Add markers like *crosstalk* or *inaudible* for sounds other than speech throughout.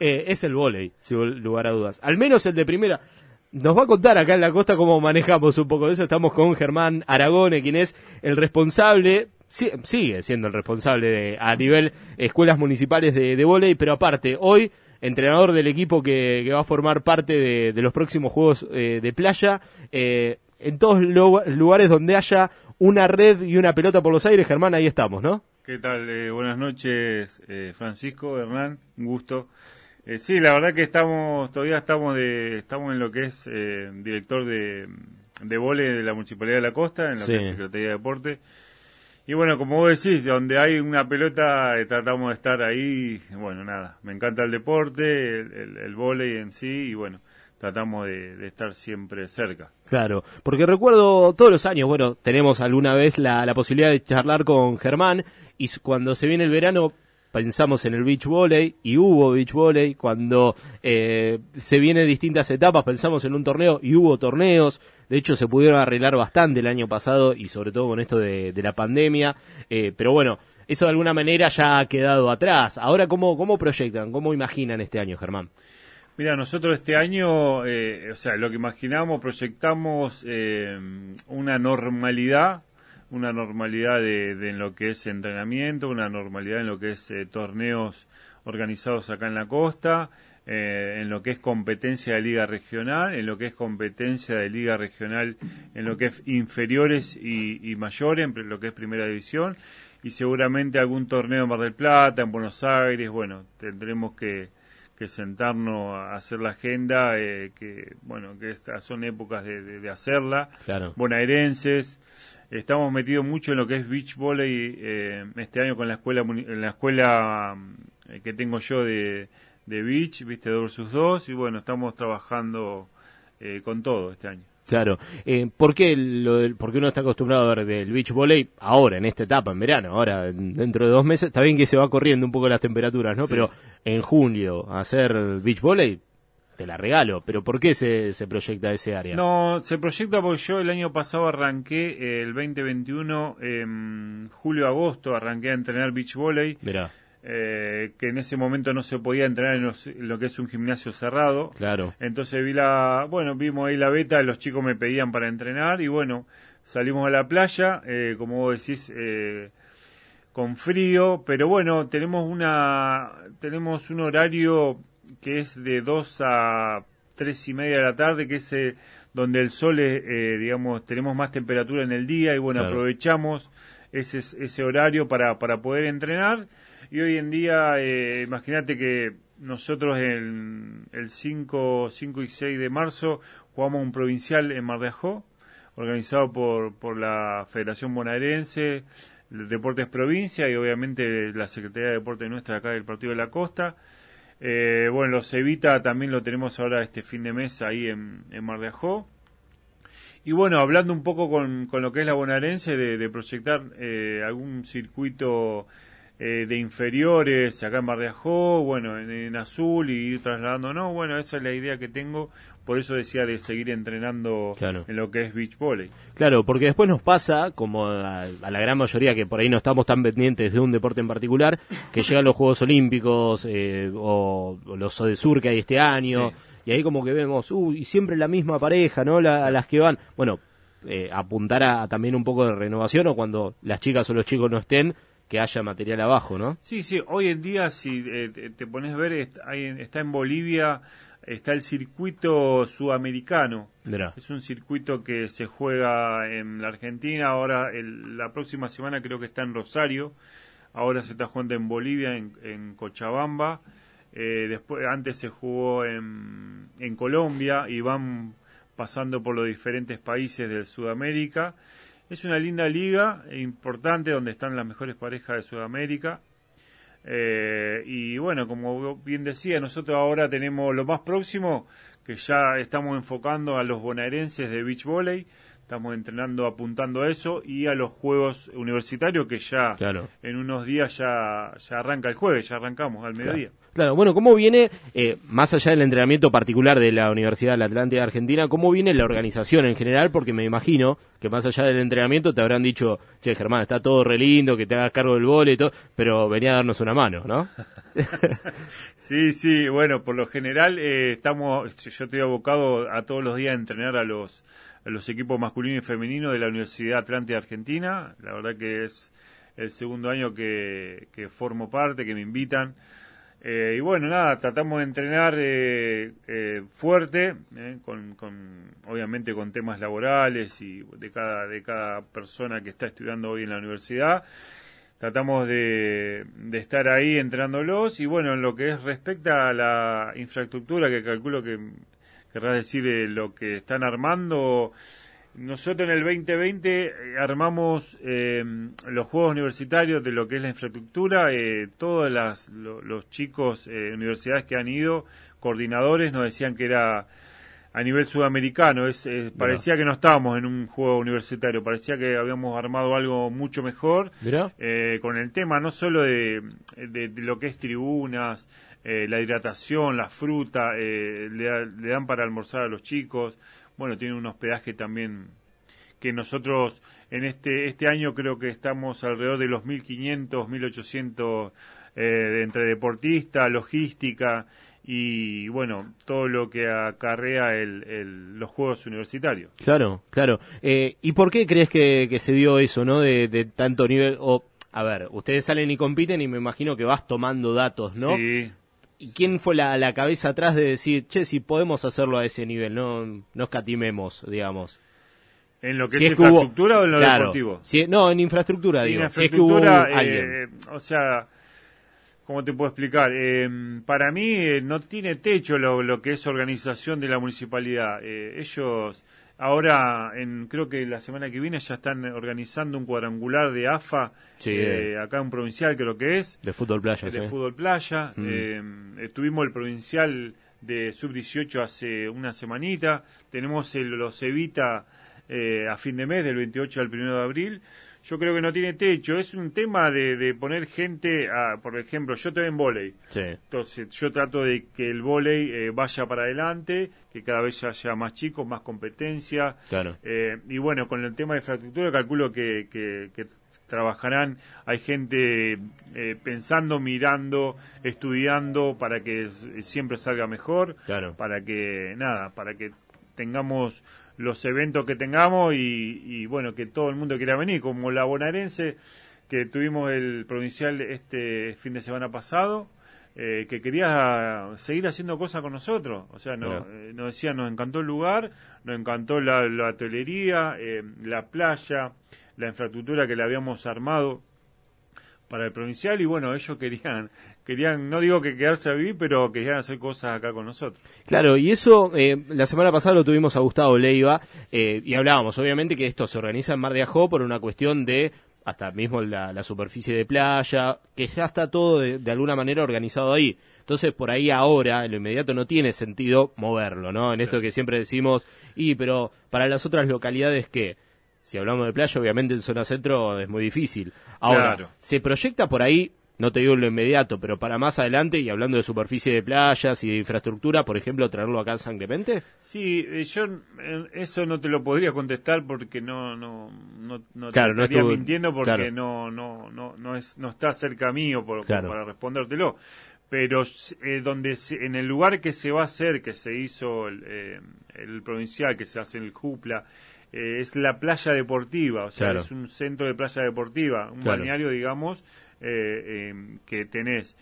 Eh, es el volei, sin lugar a dudas. Al menos el de primera. Nos va a contar acá en la costa cómo manejamos un poco de eso. Estamos con Germán Aragone, quien es el responsable, sigue siendo el responsable a nivel escuelas municipales de, de volei, pero aparte, hoy entrenador del equipo que, va a formar parte de, los próximos Juegos eh, de Playa. Eh, en todos los lugares donde haya una red y una pelota por los aires, Germán, ahí estamos, ¿no? ¿Qué tal? buenas noches, Francisco, Hernán, un gusto. Eh, sí, la verdad que estamos, todavía estamos de, estamos en lo que es eh, director de, de vole de la Municipalidad de la Costa, en la Secretaría de Deporte. Y bueno, como vos decís, donde hay una pelota eh, tratamos de estar ahí. Bueno, nada, me encanta el deporte, el, el, vole en sí, y bueno, tratamos de, estar siempre cerca. Claro, porque recuerdo todos los años, bueno, tenemos alguna vez la, la posibilidad de charlar con Germán, y cuando se viene el verano pensamos en el beach volley y hubo beach volley, cuando eh, se vienen distintas etapas pensamos en un torneo y hubo torneos, de hecho se pudieron arreglar bastante el año pasado y sobre todo con esto de, la pandemia, eh, pero bueno, eso de alguna manera ya ha quedado atrás. Ahora, ¿cómo, cómo proyectan, cómo imaginan este año, Germán? Mira, nosotros este año, eh, o sea, lo que imaginamos, proyectamos una normalidad una normalidad de, en lo que es entrenamiento, una normalidad en lo que es eh, torneos organizados acá en la costa, eh, en lo que es competencia de liga regional, en lo que es competencia de liga regional, en lo que es inferiores y, mayores, en lo que es primera división, y seguramente algún torneo en Mar del Plata, en Buenos Aires, bueno, tendremos que, sentarnos a hacer la agenda, eh, que bueno, que estas son épocas de, hacerla, bonaerenses, Estamos metidos mucho en lo que es beach volley eh, este año con la escuela en la escuela eh, que tengo yo de, de beach, viste, 2 versus 2 y bueno, estamos trabajando eh, con todo este año. Claro. Eh, ¿por, qué lo porque uno está acostumbrado a ver del beach volley ahora, en esta etapa, en verano, ahora, dentro de dos meses? Está bien que se va corriendo un poco las temperaturas, ¿no? Pero en julio, hacer beach volley, te la regalo, pero ¿por qué se, se proyecta ese área? No, se proyecta porque yo el año pasado arranqué, el 2021, en julio-agosto, arranqué a entrenar beach volley. Eh, que en ese momento no se podía entrenar en, lo que es un gimnasio cerrado. Claro. Entonces vi la, bueno, vimos ahí la beta, los chicos me pedían para entrenar y bueno, salimos a la playa, eh, como vos decís, eh, con frío, pero bueno, tenemos una, tenemos un horario que es de 2 a 3 y media de la tarde, que es eh, donde el sol, eh, digamos, tenemos más temperatura en el día y bueno, aprovechamos ese, ese horario para, para poder entrenar. Y hoy en día, eh, imagínate que nosotros en el 5, 5 y 6 de marzo jugamos un provincial en Mar de Ajó, organizado por, por la Federación Bonaerense, Deportes Provincia y obviamente la Secretaría de Deportes nuestra acá del Partido de la Costa. Eh, bueno, los Evita también lo tenemos ahora este fin de mes ahí en, Mar de Ajó. Y bueno, hablando un poco con, con lo que es la bonaerense, de, proyectar eh, algún circuito eh, de inferiores acá en Mar de Ajó, bueno, en, azul y ir trasladándonos. Bueno, esa es la idea que tengo por eso decía de seguir entrenando en lo que es beach volley. Claro, porque después nos pasa, como a, la gran mayoría que por ahí no estamos tan pendientes de un deporte en particular, que *laughs* llegan los Juegos Olímpicos eh, o, los de Sur que hay este año, y ahí como que vemos, uy, y siempre la misma pareja, ¿no? La, las que van. Bueno, eh, apuntar a, también un poco de renovación o cuando las chicas o los chicos no estén, que haya material abajo, ¿no? Sí, sí, hoy en día si eh, te pones a ver, está en Bolivia está el circuito sudamericano. Es un circuito que se juega en la Argentina, ahora la próxima semana creo que está en Rosario, ahora se está jugando en Bolivia, en, Cochabamba, eh, después antes se jugó en, en Colombia y van pasando por los diferentes países de Sudamérica. Es una linda liga importante donde están las mejores parejas de Sudamérica. Eh, y bueno, como bien decía, nosotros ahora tenemos lo más próximo, que ya estamos enfocando a los bonaerenses de beach volley, estamos entrenando apuntando a eso y a los juegos universitarios que ya en unos días ya, ya arranca el jueves, ya arrancamos al mediodía. Claro, bueno, ¿cómo viene, eh, más allá del entrenamiento particular de la Universidad de la Atlántida Argentina, cómo viene la organización en general? Porque me imagino que más allá del entrenamiento te habrán dicho, che, Germán, está todo re lindo, que te hagas cargo del vole y todo, pero venía a darnos una mano, ¿no? *laughs* sí, sí, bueno, por lo general eh, estamos, yo estoy abocado a todos los días a entrenar a los, los equipos masculinos y femeninos de la Universidad Atlántida Argentina. La verdad que es el segundo año que, formo parte, que me invitan. Eh, y bueno, nada, tratamos de entrenar eh, eh, fuerte, con, obviamente con temas laborales y de cada, de cada persona que está estudiando hoy en la universidad. Tratamos de, de estar ahí entrenándolos y bueno, en lo que es respecta a la infraestructura, que calculo que querrás decir lo que están armando, nosotros en el 2020 eh, armamos eh, los Juegos Universitarios de lo que es la infraestructura. Eh, todos los chicos, universidades que han ido, coordinadores, nos decían que era a nivel sudamericano. Es, parecía que no estábamos en un juego universitario, parecía que habíamos armado algo mucho mejor con el tema no solo de, lo que es tribunas, la hidratación, la fruta, le, le dan para almorzar a los chicos bueno, tiene un hospedaje también que nosotros en este este año creo que estamos alrededor de los 1500, 1800 eh, entre deportistas, logística y bueno, todo lo que acarrea el, los Juegos Universitarios. Claro, claro. Eh, ¿Y por qué crees que, se dio eso, no? De, tanto nivel, o, a ver, ustedes salen y compiten y me imagino que vas tomando datos, ¿no? Sí. ¿Y quién fue la, la, cabeza atrás de decir, che, si podemos hacerlo a ese nivel, no, no escatimemos, digamos? ¿En lo que es, infraestructura o en lo deportivo? no, en infraestructura, digo. si es que hubo eh, o sea, ¿cómo te puedo explicar? Eh, para mí eh, no tiene techo lo, lo, que es organización de la municipalidad. ellos Ahora, en, creo que la semana que viene ya están organizando un cuadrangular de AFA, eh, acá en provincial creo que es. De fútbol playa, De fútbol playa. Mm. Eh, tuvimos el provincial de sub-18 hace una semanita. Tenemos el, los Evita eh, a fin de mes, del 28 al 1 de abril yo creo que no tiene techo. Es un tema de, de poner gente, a, por ejemplo, yo estoy en volei. Entonces yo trato de que el volei eh, vaya para adelante, que cada vez haya más chicos, más competencia. Claro. Eh, y bueno, con el tema de infraestructura calculo que, que, trabajarán, hay gente eh, pensando, mirando, estudiando para que siempre salga mejor, claro. para que, nada, para que tengamos los eventos que tengamos y, bueno, que todo el mundo quiera venir, como la bonaerense, que tuvimos el provincial este fin de semana pasado, eh, que quería seguir haciendo cosas con nosotros. O sea, no, eh, nos decía, nos encantó el lugar, nos encantó la, la hotelería, eh, la playa, la infraestructura que le habíamos armado para el provincial y bueno, ellos querían, querían, no digo que quedarse a vivir, pero querían hacer cosas acá con nosotros. Claro, y eso, eh, la semana pasada lo tuvimos a Gustavo Leiva eh, y hablábamos, obviamente, que esto se organiza en Mar de Ajó por una cuestión de hasta mismo la, superficie de playa, que ya está todo de, alguna manera organizado ahí. Entonces, por ahí ahora, en lo inmediato, no tiene sentido moverlo, ¿no? En esto que siempre decimos, y pero para las otras localidades que si hablamos de playa, obviamente en zona centro es muy difícil. Ahora, ¿se proyecta por ahí, no te digo lo inmediato, pero para más adelante, y hablando de superficie de playas y de infraestructura, por ejemplo, traerlo acá en San Clemente? Sí, eh, yo eh, eso no te lo podría contestar porque no no no, no te estaría mintiendo porque no no no no es no está cerca mío por, para respondértelo pero eh, donde en el lugar que se va a hacer que se hizo el, el provincial que se hace en el Jupla eh, es la playa deportiva, o sea, es un centro de playa deportiva, un balneario, digamos, eh, em, que tenés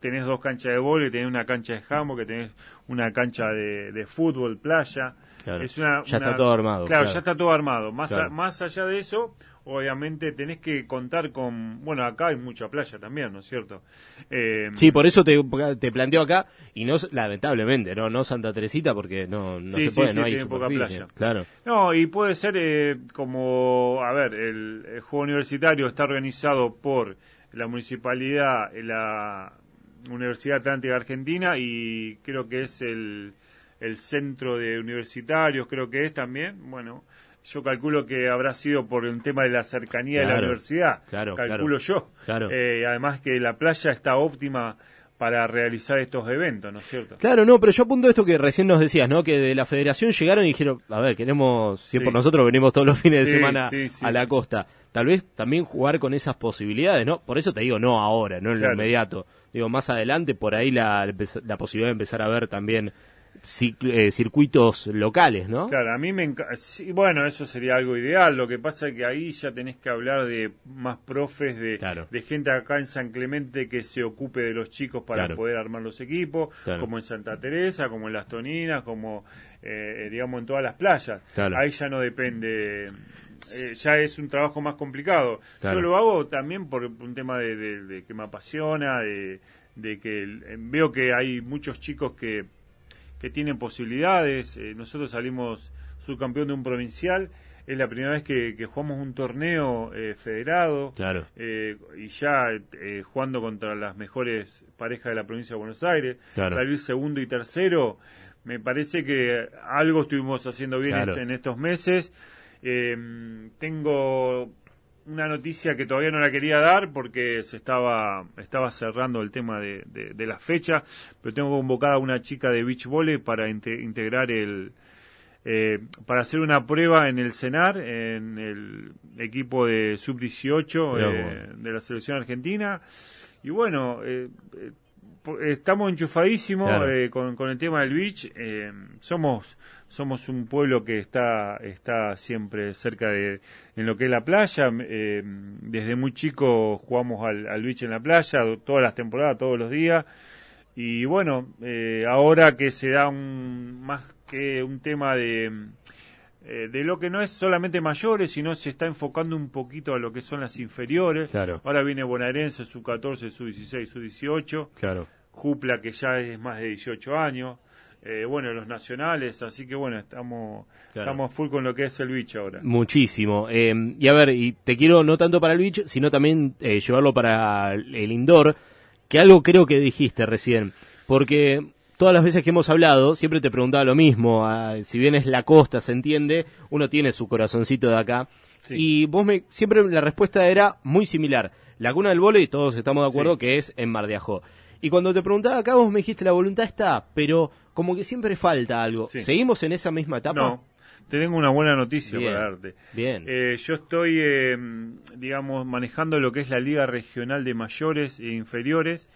tenés dos canchas de vóley, tenés una cancha de jambo, que tenés una cancha de, fútbol, playa. Es una, ya está todo armado. Claro, ya está todo armado. Más, más allá de eso, obviamente tenés que contar con, bueno, acá hay mucha playa también, ¿no es cierto? Eh, sí, por eso te, te, planteo acá, y no, lamentablemente, no, no Santa Teresita, porque no, no se puede, no hay poca playa. Claro. No, y puede ser eh, como, a ver, el, juego universitario está organizado por la municipalidad, la Universidad Atlántica Argentina y creo que es el, el centro de universitarios, creo que es también, bueno, yo calculo que habrá sido por un tema de la cercanía de la universidad, claro, calculo yo. Claro. Eh, además que la playa está óptima para realizar estos eventos, ¿no es cierto? Claro, no, pero yo apunto esto que recién nos decías, ¿no? Que de la federación llegaron y dijeron, a ver, queremos, si es por nosotros venimos todos los fines de semana a la costa. Tal vez también jugar con esas posibilidades, ¿no? Por eso te digo, no ahora, no en lo inmediato. Digo, más adelante, por ahí la, la posibilidad de empezar a ver también eh, circuitos locales, ¿no? Claro, a mí me bueno, eso sería algo ideal. Lo que pasa es que ahí ya tenés que hablar de más profes, de, de gente acá en San Clemente que se ocupe de los chicos para poder armar los equipos, como en Santa Teresa, como en Las Toninas, como, eh, digamos, en todas las playas. Ahí ya no depende. Eh, ya es un trabajo más complicado. Yo lo hago también por un tema de, que me apasiona, de, de que veo que hay muchos chicos que que tienen posibilidades. Eh, nosotros salimos subcampeón de un provincial. Es la primera vez que, jugamos un torneo eh, federado. Claro. Eh, y ya jugando contra las mejores parejas de la provincia de Buenos Aires. Salir segundo y tercero. Me parece que algo estuvimos haciendo bien en estos meses. tengo una noticia que todavía no la quería dar porque se estaba, estaba cerrando el tema de, de, la fecha, pero tengo convocada a una chica de beach volley para integrar el, eh, para hacer una prueba en el CENAR, en el equipo de sub-18 eh, de la selección argentina. Y bueno, eh, estamos enchufadísimos con, con, el tema del beach. somos somos un pueblo que está, está siempre cerca de en lo que es la playa. Eh, desde muy chico jugamos al, al beach en la playa, todas las temporadas, todos los días. Y bueno, eh, ahora que se da un, más que un tema de, eh, de lo que no es solamente mayores, sino se está enfocando un poquito a lo que son las inferiores. Claro. Ahora viene Bonaerense, su 14, su 16, su 18. Claro. Jupla, que ya es más de 18 años. Eh, bueno, los nacionales, así que bueno, estamos, estamos full con lo que es el beach ahora. Muchísimo. Eh, y a ver, y te quiero no tanto para el beach, sino también eh, llevarlo para el indoor, que algo creo que dijiste recién, porque todas las veces que hemos hablado, siempre te preguntaba lo mismo, si bien es la costa, se entiende, uno tiene su corazoncito de acá, y vos me, siempre la respuesta era muy similar. La cuna del y todos estamos de acuerdo que es en Mar de Ajó. Y cuando te preguntaba acá, vos me dijiste la voluntad está, pero como que siempre falta algo. ¿Seguimos en esa misma etapa? No. Te tengo una buena noticia para darte. Bien. Eh, yo estoy, eh, digamos, manejando lo que es la Liga Regional de Mayores e Inferiores.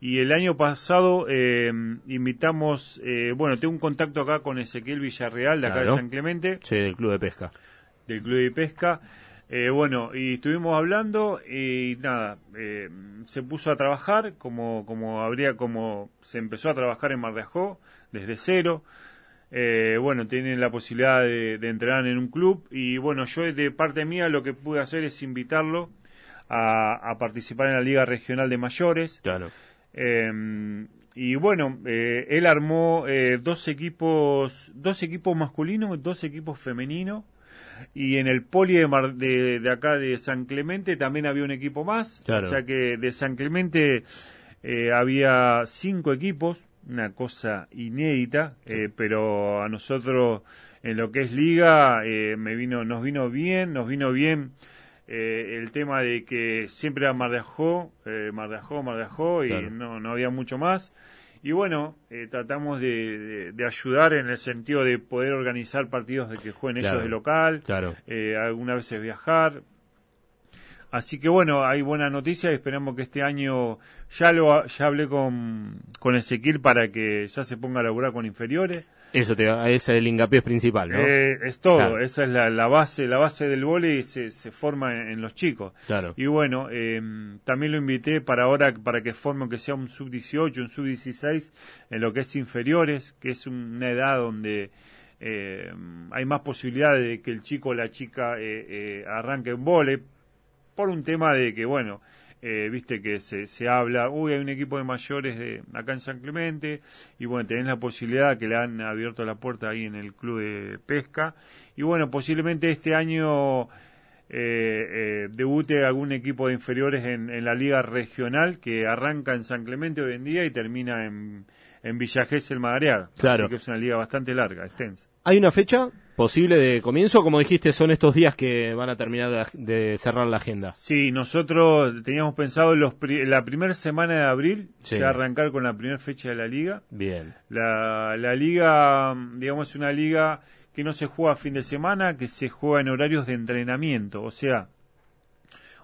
Y el año pasado eh, invitamos, bueno, tengo un contacto acá con Ezequiel Villarreal de acá de San Clemente. Sí, del Club de Pesca. Del Club de Pesca. Bueno, y estuvimos hablando y nada, se puso a trabajar como, como habría, como se empezó a trabajar en Mar de Ajó desde cero. Eh, bueno, tienen la posibilidad de, entrenar en un club y bueno, yo de parte mía lo que pude hacer es invitarlo a, participar en la Liga Regional de Mayores. Claro. Em, y bueno, eh, él armó eh, dos equipos, dos equipos masculinos, dos equipos femeninos. Y en el poli de, de, acá de San Clemente también había un equipo más. O sea que de San Clemente había cinco equipos una cosa inédita, eh, pero a nosotros en lo que es liga eh, me vino, nos vino bien, nos vino bien eh, el tema de que siempre era Mar de Ajó, Mar de Ajó, Mar de Ajó y no, no había mucho más. Y bueno, tratamos de, ayudar en el sentido de poder organizar partidos de que jueguen ellos de local, claro. algunas veces viajar, Así que bueno, hay buena noticia y esperamos que este año ya lo ya hablé con, con Ezequiel para que ya se ponga a laburar con inferiores. Eso te, ese es el hincapié principal, ¿no? Eh, es todo, esa es la, la, base, la base del vóley se, se forma en, los chicos. Claro. Y bueno, em, también lo invité para ahora para que forme que sea un sub 18, un sub 16 en lo que es inferiores, que es una edad donde eh, hay más posibilidades de que el chico o la chica eh, eh arranque en vóley por un tema de que, bueno, eh, viste que se, se habla, uy, hay un equipo de mayores de acá en San Clemente, y bueno, tenés la posibilidad que le han abierto la puerta ahí en el club de pesca, y bueno, posiblemente este año eh, debute algún equipo de inferiores en, en, la liga regional que arranca en San Clemente hoy en día y termina en, en Villa el Madariaga. Claro. Así que es una liga bastante larga, extensa. ¿Hay una fecha posible de comienzo? Como dijiste, son estos días que van a terminar de, cerrar la agenda. Sí, nosotros teníamos pensado los la primera semana de abril ya arrancar con la primera fecha de la liga. Bien. La, la liga, digamos, es una liga que no se juega a fin de semana, que se juega en horarios de entrenamiento. O sea,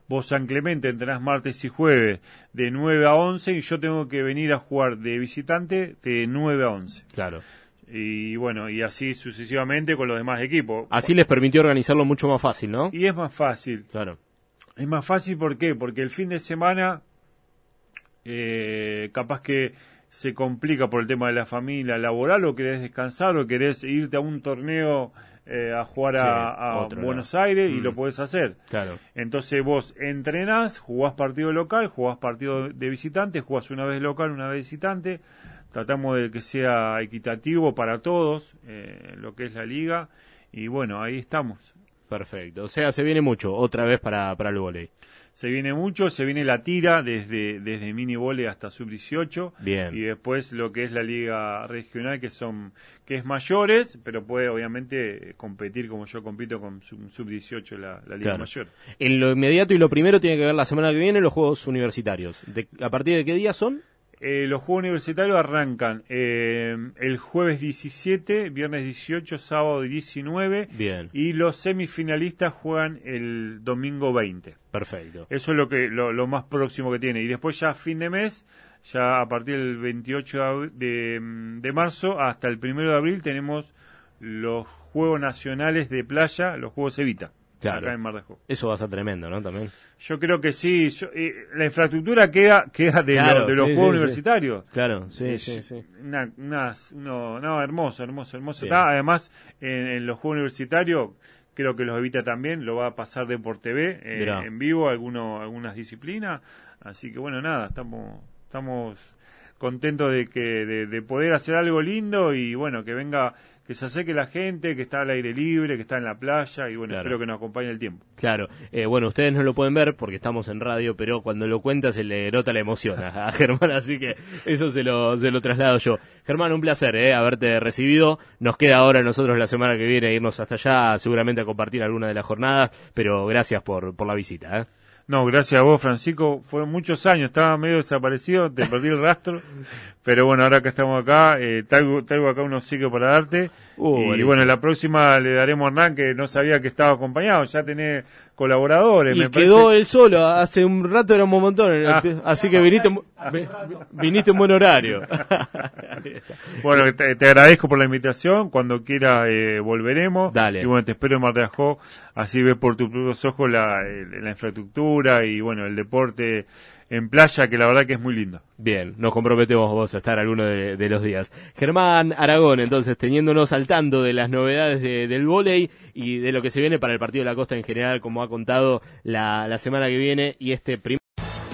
vos San Clemente entrenás martes y jueves de 9 a 11 y yo tengo que venir a jugar de visitante de 9 a 11. Claro y bueno, y así sucesivamente con los demás equipos. Así les permitió organizarlo mucho más fácil, ¿no? Y es más fácil. Claro. Es más fácil, ¿por qué? Porque el fin de semana, eh, capaz que se complica por el tema de la familia laboral, o querés descansar, o querés irte a un torneo eh, a jugar a, Buenos Aires y lo mm. podés hacer. Claro. Entonces vos entrenás, jugás partido local, jugás partido de visitante, jugás una vez local, una vez visitante tratamos de que sea equitativo para todos eh, lo que es la liga y bueno, ahí estamos. Perfecto, o sea, se viene mucho otra vez para, para el volei. Se viene mucho, se viene la tira desde, desde mini volei hasta sub 18 Bien. y después lo que es la liga regional que son que es mayores, pero puede obviamente competir como yo compito con sub 18 la, liga mayor. En lo inmediato y lo primero tiene que ver la semana que viene los Juegos Universitarios. ¿A partir de qué día son? Eh, los Juegos Universitarios arrancan eh, el jueves 17, viernes 18, sábado 19. Bien. Y los semifinalistas juegan el domingo 20. Perfecto. Eso es lo, que, lo, más próximo que tiene. Y después ya a fin de mes, ya a partir del 28 de, de marzo hasta el 1 de abril tenemos los Juegos Nacionales de Playa, los Juegos Evita. Claro. Eso va a ser tremendo, ¿no? También. Yo creo que sí. la infraestructura queda, queda de, los Juegos Universitarios. Claro, sí, sí, sí. no, hermoso, hermoso, hermoso. además, en, los Juegos Universitarios, creo que los evita también, lo va a pasar de por TV, eh, en vivo, alguno, algunas disciplinas. Así que bueno, nada, estamos, estamos contentos de, que, de poder hacer algo lindo y bueno, que venga que se acerque la gente, que está al aire libre, que está en la playa y bueno, espero que nos acompañe el tiempo. Claro, eh, bueno, ustedes no lo pueden ver porque estamos en radio, pero cuando lo cuenta se le nota la emoción a, Germán, así que eso se lo, se lo traslado yo. Germán, un placer eh, haberte recibido. Nos queda ahora nosotros la semana que viene irnos hasta allá, seguramente a compartir alguna de las jornadas, pero gracias por, por la visita. Eh. No, gracias a vos, Francisco. Fueron muchos años, estaba medio desaparecido, te *laughs* perdí el rastro. Pero bueno, ahora que estamos acá, eh, traigo, acá unos sitios para darte. Uh, y bueno, la próxima le daremos a Hernán, que no sabía que estaba acompañado. Ya tenés colaboradores. Y quedó él solo, hace un rato era un montón, ah. así que viniste, *laughs* viniste un buen horario. *laughs* bueno, te, agradezco por la invitación, cuando quiera eh, volveremos. Dale. Y bueno, te espero en Mar así ves por tus propios ojos la, la infraestructura y bueno, el deporte en playa, que la verdad que es muy lindo. Bien, nos comprometemos vos a estar alguno de, los días. Germán Aragón, entonces, teniéndonos al tanto de las novedades del vóley y de lo que se viene para el partido de la costa en general, como ha contado la, la semana que viene y este primer